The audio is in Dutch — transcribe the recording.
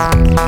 Bye.